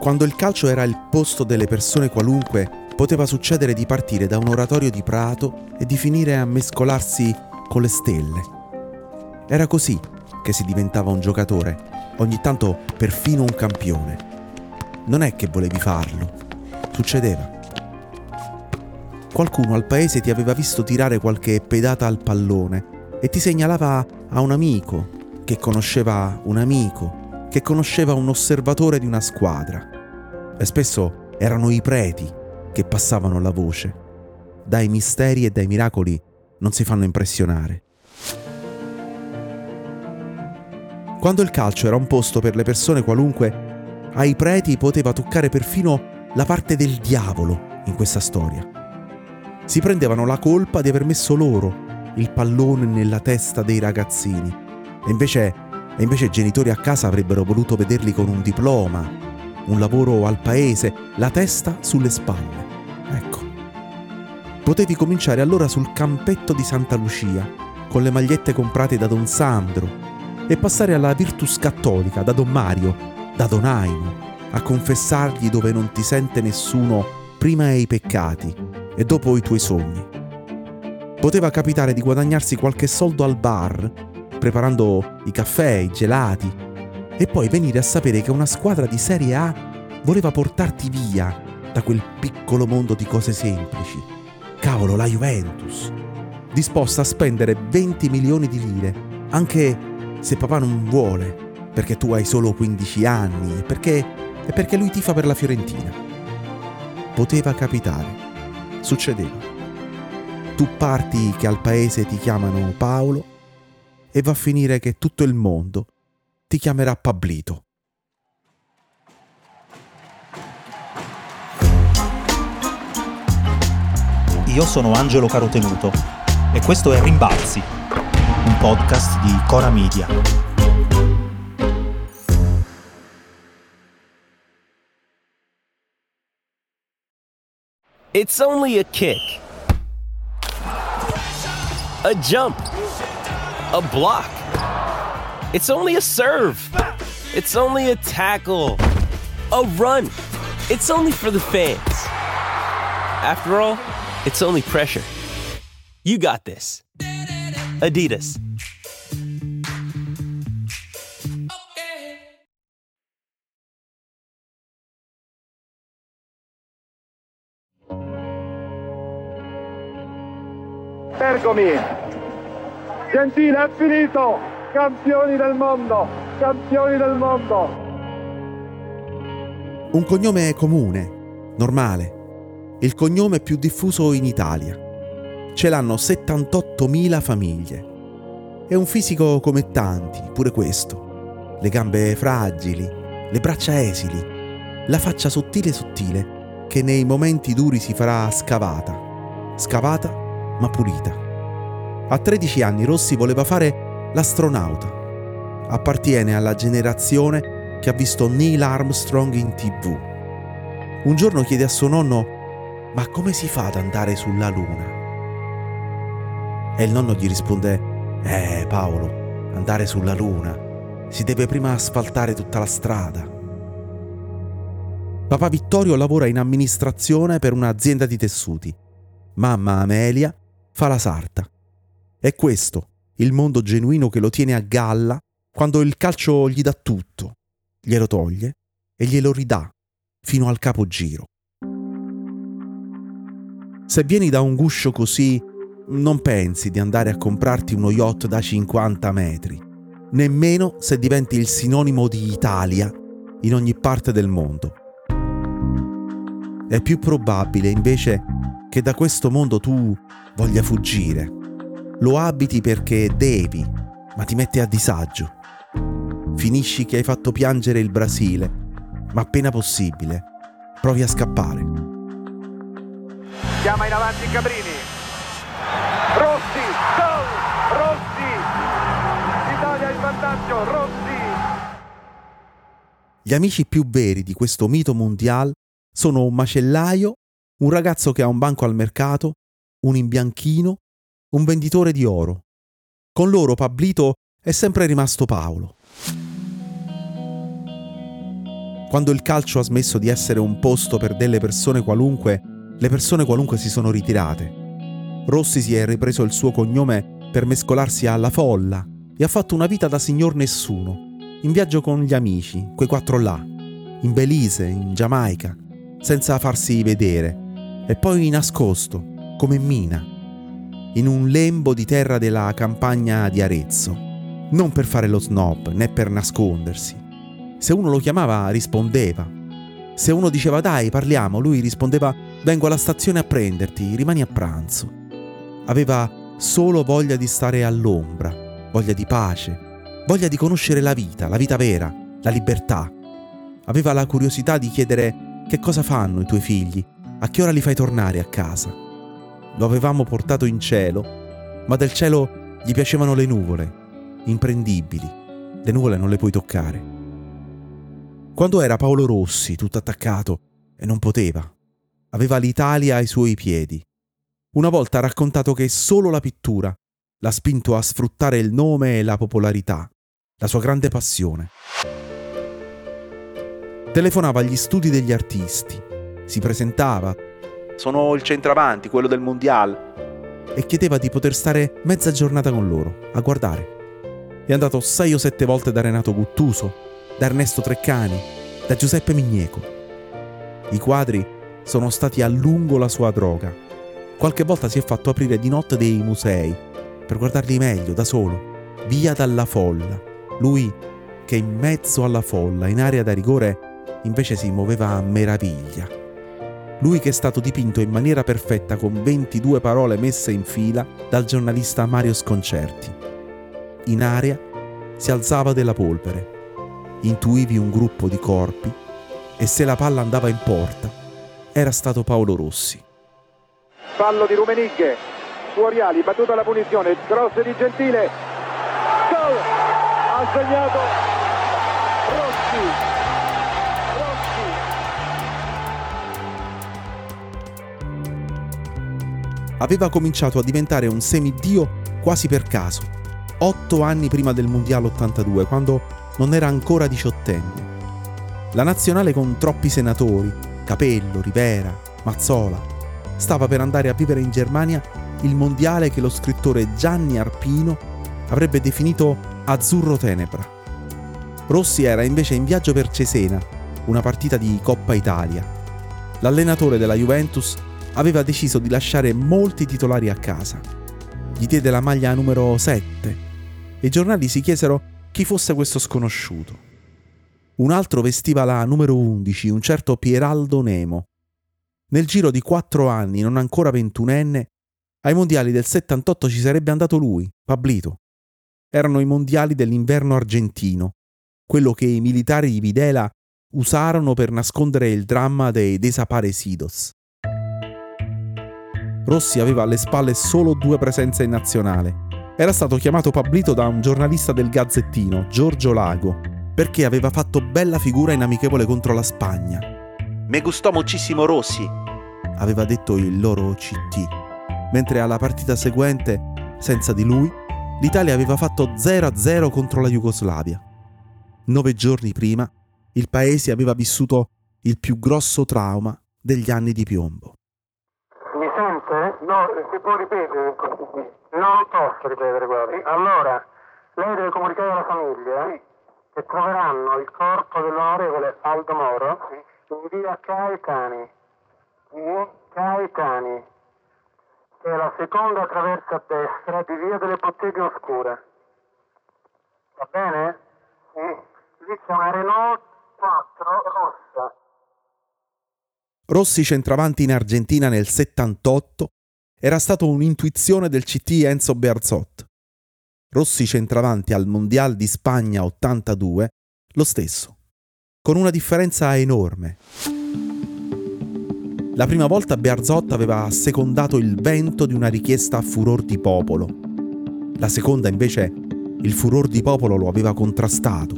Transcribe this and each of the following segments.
Quando il calcio era il posto delle persone qualunque, poteva succedere di partire da un oratorio di prato e di finire a mescolarsi con le stelle. Era così che si diventava un giocatore, ogni tanto perfino un campione. Non è che volevi farlo, succedeva. Qualcuno al paese ti aveva visto tirare qualche pedata al pallone e ti segnalava a un amico che conosceva un amico, che conosceva un osservatore di una squadra. E spesso erano i preti che passavano la voce. Dai misteri e dai miracoli non si fanno impressionare. Quando il calcio era un posto per le persone qualunque, ai preti poteva toccare perfino la parte del diavolo in questa storia si prendevano la colpa di aver messo loro il pallone nella testa dei ragazzini. E invece, e invece i genitori a casa avrebbero voluto vederli con un diploma, un lavoro al paese, la testa sulle spalle. Ecco. Potevi cominciare allora sul campetto di Santa Lucia, con le magliette comprate da Don Sandro, e passare alla Virtus Cattolica da Don Mario, da Don Aino, a confessargli dove non ti sente nessuno prima i peccati e dopo i tuoi sogni. Poteva capitare di guadagnarsi qualche soldo al bar, preparando i caffè, i gelati, e poi venire a sapere che una squadra di Serie A voleva portarti via da quel piccolo mondo di cose semplici. Cavolo, la Juventus, disposta a spendere 20 milioni di lire, anche se papà non vuole, perché tu hai solo 15 anni e perché, e perché lui tifa per la Fiorentina. Poteva capitare succedeva. Tu parti che al paese ti chiamano Paolo e va a finire che tutto il mondo ti chiamerà Pablito. Io sono Angelo Carotenuto e questo è Rimbalzi, un podcast di Cora Media. It's only a kick, a jump, a block. It's only a serve. It's only a tackle, a run. It's only for the fans. After all, it's only pressure. You got this. Adidas. Bergomi. Gentile, è finito! Campioni del mondo! Campioni del mondo! Un cognome comune, normale, il cognome più diffuso in Italia. Ce l'hanno 78.000 famiglie. È un fisico come tanti, pure questo. Le gambe fragili, le braccia esili, la faccia sottile sottile che nei momenti duri si farà scavata. Scavata ma pulita. A 13 anni Rossi voleva fare l'astronauta. Appartiene alla generazione che ha visto Neil Armstrong in tv. Un giorno chiede a suo nonno ma come si fa ad andare sulla Luna? E il nonno gli risponde Eh Paolo, andare sulla Luna. Si deve prima asfaltare tutta la strada. Papà Vittorio lavora in amministrazione per un'azienda di tessuti. Mamma Amelia fa la sarta. È questo il mondo genuino che lo tiene a galla quando il calcio gli dà tutto, glielo toglie e glielo ridà fino al capogiro. Se vieni da un guscio così, non pensi di andare a comprarti uno yacht da 50 metri, nemmeno se diventi il sinonimo di Italia in ogni parte del mondo. È più probabile invece che da questo mondo tu voglia fuggire. Lo abiti perché devi, ma ti mette a disagio. Finisci che hai fatto piangere il Brasile, ma appena possibile provi a scappare. Chiama in avanti Cabrini. Rossi, gol! Rossi! Italia in vantaggio, Rossi! Gli amici più veri di questo mito mondiale sono un macellaio un ragazzo che ha un banco al mercato, un imbianchino, un venditore di oro. Con loro Pablito è sempre rimasto Paolo. Quando il calcio ha smesso di essere un posto per delle persone qualunque, le persone qualunque si sono ritirate. Rossi si è ripreso il suo cognome per mescolarsi alla folla e ha fatto una vita da signor nessuno, in viaggio con gli amici, quei quattro là, in Belize, in Giamaica, senza farsi vedere, e poi nascosto, come Mina, in un lembo di terra della campagna di Arezzo, non per fare lo snob né per nascondersi. Se uno lo chiamava rispondeva. Se uno diceva dai parliamo, lui rispondeva vengo alla stazione a prenderti, rimani a pranzo. Aveva solo voglia di stare all'ombra, voglia di pace, voglia di conoscere la vita, la vita vera, la libertà. Aveva la curiosità di chiedere che cosa fanno i tuoi figli, a che ora li fai tornare a casa. Lo avevamo portato in cielo, ma del cielo gli piacevano le nuvole, imprendibili. Le nuvole non le puoi toccare. Quando era Paolo Rossi, tutto attaccato, e non poteva, aveva l'Italia ai suoi piedi una volta ha raccontato che solo la pittura l'ha spinto a sfruttare il nome e la popolarità, la sua grande passione. Telefonava agli studi degli artisti, si presentava, sono il centravanti, quello del mondiale, e chiedeva di poter stare mezza giornata con loro, a guardare. È andato sei o sette volte da Renato Guttuso, da Ernesto Treccani, da Giuseppe Migneco. I quadri sono stati a lungo la sua droga Qualche volta si è fatto aprire di notte dei musei per guardarli meglio da solo, via dalla folla. Lui che in mezzo alla folla, in area da rigore, invece si muoveva a meraviglia. Lui che è stato dipinto in maniera perfetta con 22 parole messe in fila dal giornalista Mario Sconcerti. In aria si alzava della polvere, intuivi un gruppo di corpi e se la palla andava in porta era stato Paolo Rossi fallo di Rumenighe Fuoriali, battuta la punizione cross di Gentile gol ha segnato aveva cominciato a diventare un semidio quasi per caso otto anni prima del Mondiale 82 quando non era ancora diciottenne la nazionale con troppi senatori Capello, Rivera, Mazzola stava per andare a vivere in Germania il mondiale che lo scrittore Gianni Arpino avrebbe definito azzurro tenebra. Rossi era invece in viaggio per Cesena, una partita di Coppa Italia. L'allenatore della Juventus aveva deciso di lasciare molti titolari a casa. Gli diede la maglia numero 7 e i giornali si chiesero chi fosse questo sconosciuto. Un altro vestiva la numero 11, un certo Pieraldo Nemo, nel giro di quattro anni, non ancora ventunenne, ai mondiali del 78 ci sarebbe andato lui, Pablito. Erano i mondiali dell'inverno argentino, quello che i militari di Videla usarono per nascondere il dramma dei desaparecidos. Rossi aveva alle spalle solo due presenze in nazionale. Era stato chiamato Pablito da un giornalista del Gazzettino, Giorgio Lago, perché aveva fatto bella figura in amichevole contro la Spagna. Me gustò moltissimo Rossi, aveva detto il loro CT, mentre alla partita seguente, senza di lui, l'Italia aveva fatto 0-0 contro la Jugoslavia. Nove giorni prima, il paese aveva vissuto il più grosso trauma degli anni di piombo. No, si può ripetere? Non posso ripetere, guardi. Allora, lei deve comunicare alla famiglia sì. che troveranno il corpo dell'onorevole Aldo Moro sì. in via Caetani Caetani, che è la seconda traversa a destra di via delle botteghe oscure. Va bene? Sì. Lì c'è una Renault 4 rossa. Rossi centravanti in Argentina nel 78 era stato un'intuizione del CT Enzo Bearzot. Rossi centravanti al Mondial di Spagna 82 lo stesso, con una differenza enorme. La prima volta Bearzot aveva assecondato il vento di una richiesta a furor di popolo. La seconda invece il furor di popolo lo aveva contrastato.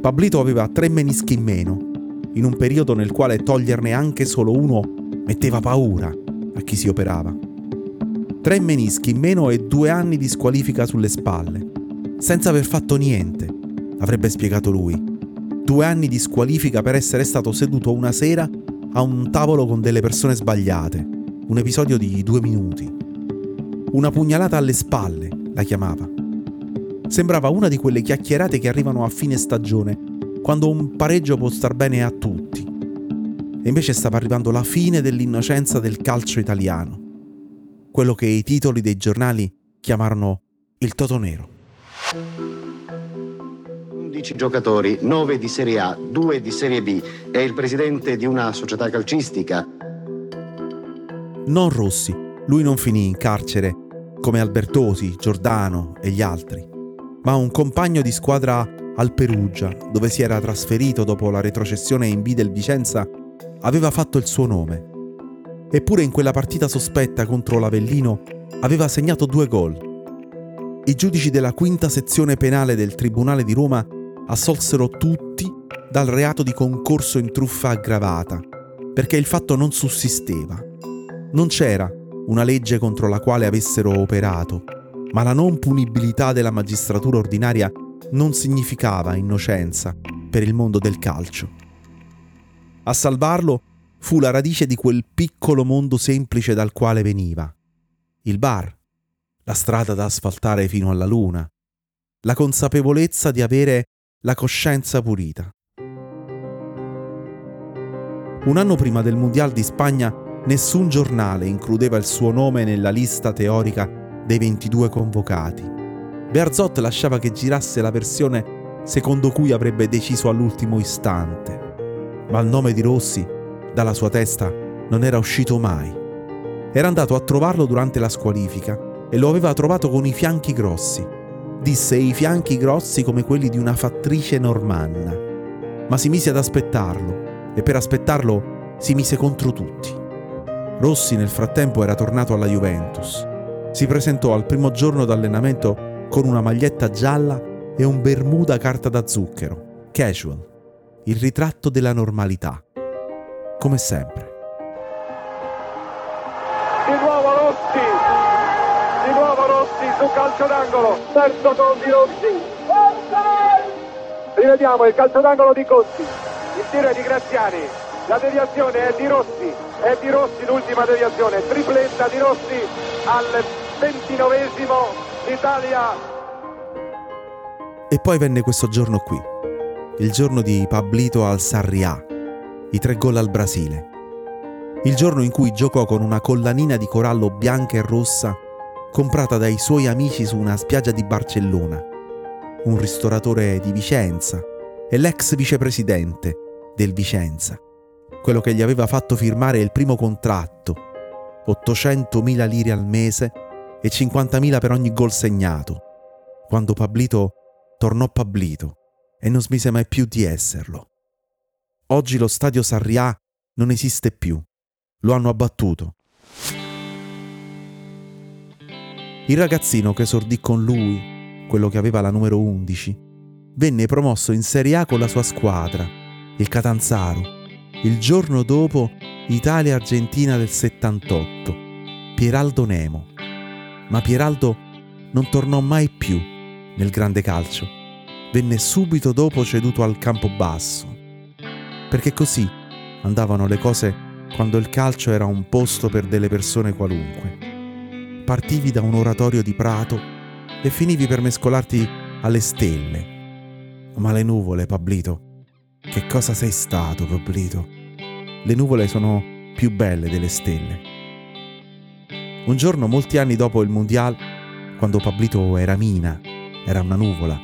Pablito aveva tre menischi in meno, in un periodo nel quale toglierne anche solo uno metteva paura a chi si operava. Tre menischi in meno e due anni di squalifica sulle spalle, senza aver fatto niente, avrebbe spiegato lui. Due anni di squalifica per essere stato seduto una sera a un tavolo con delle persone sbagliate. Un episodio di due minuti. Una pugnalata alle spalle, la chiamava. Sembrava una di quelle chiacchierate che arrivano a fine stagione, quando un pareggio può star bene a tutti. E invece stava arrivando la fine dell'innocenza del calcio italiano. Quello che i titoli dei giornali chiamarono il Toto Nero. 11 giocatori, 9 di Serie A, 2 di Serie B. È il presidente di una società calcistica. Non Rossi, lui non finì in carcere come Albertosi, Giordano e gli altri, ma un compagno di squadra al Perugia, dove si era trasferito dopo la retrocessione in B del Vicenza, aveva fatto il suo nome. Eppure in quella partita sospetta contro l'Avellino aveva segnato due gol. I giudici della quinta sezione penale del Tribunale di Roma assolsero tutti dal reato di concorso in truffa aggravata, perché il fatto non sussisteva. Non c'era una legge contro la quale avessero operato, ma la non punibilità della magistratura ordinaria non significava innocenza per il mondo del calcio. A salvarlo fu la radice di quel piccolo mondo semplice dal quale veniva. Il bar, la strada da asfaltare fino alla luna, la consapevolezza di avere la coscienza pulita. Un anno prima del Mondial di Spagna nessun giornale includeva il suo nome nella lista teorica dei 22 convocati. Berzot lasciava che girasse la versione secondo cui avrebbe deciso all'ultimo istante. Ma il nome di Rossi dalla sua testa non era uscito mai. Era andato a trovarlo durante la squalifica e lo aveva trovato con i fianchi grossi disse i fianchi grossi come quelli di una fattrice normanna, ma si mise ad aspettarlo e per aspettarlo si mise contro tutti. Rossi nel frattempo era tornato alla Juventus. Si presentò al primo giorno d'allenamento con una maglietta gialla e un bermuda carta da zucchero, casual, il ritratto della normalità, come sempre. Di nuovo Rossi, di nuovo Rossi su calcio d'angolo, terzo gol di Rossi. Rivediamo il calcio d'angolo di Cotti, il tiro è di Graziani, la deviazione è di Rossi, è di Rossi l'ultima deviazione, tripletta di Rossi al ventinovesimo l'Italia. E poi venne questo giorno qui, il giorno di Pablito al Sarrià, i tre gol al Brasile. Il giorno in cui giocò con una collanina di corallo bianca e rossa comprata dai suoi amici su una spiaggia di Barcellona, un ristoratore di Vicenza e l'ex vicepresidente del Vicenza, quello che gli aveva fatto firmare il primo contratto, 800.000 lire al mese e 50.000 per ogni gol segnato, quando Pablito tornò Pablito e non smise mai più di esserlo. Oggi lo stadio Sarrià non esiste più, lo hanno abbattuto Il ragazzino che esordì con lui, quello che aveva la numero 11, venne promosso in Serie A con la sua squadra, il Catanzaro, il giorno dopo Italia-Argentina del 78, Pieraldo Nemo. Ma Pieraldo non tornò mai più nel grande calcio. Venne subito dopo ceduto al campo basso. Perché così andavano le cose quando il calcio era un posto per delle persone qualunque partivi da un oratorio di prato e finivi per mescolarti alle stelle. Ma le nuvole, Pablito, che cosa sei stato, Pablito? Le nuvole sono più belle delle stelle. Un giorno, molti anni dopo il Mondial, quando Pablito era mina, era una nuvola,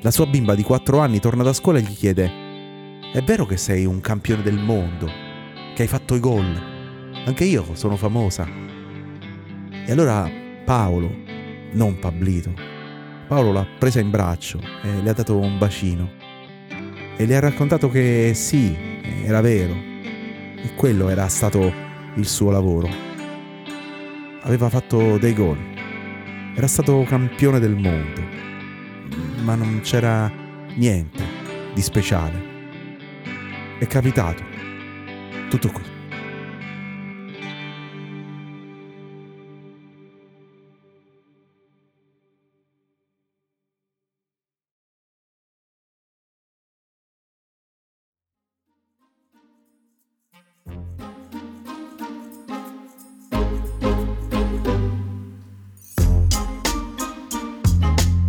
la sua bimba di quattro anni torna da scuola e gli chiede: È vero che sei un campione del mondo? Che hai fatto i gol? Anche io sono famosa. E allora Paolo, non Pablito, Paolo l'ha presa in braccio e le ha dato un bacino e le ha raccontato che sì, era vero, e quello era stato il suo lavoro. Aveva fatto dei gol, era stato campione del mondo, ma non c'era niente di speciale. È capitato. Tutto qui.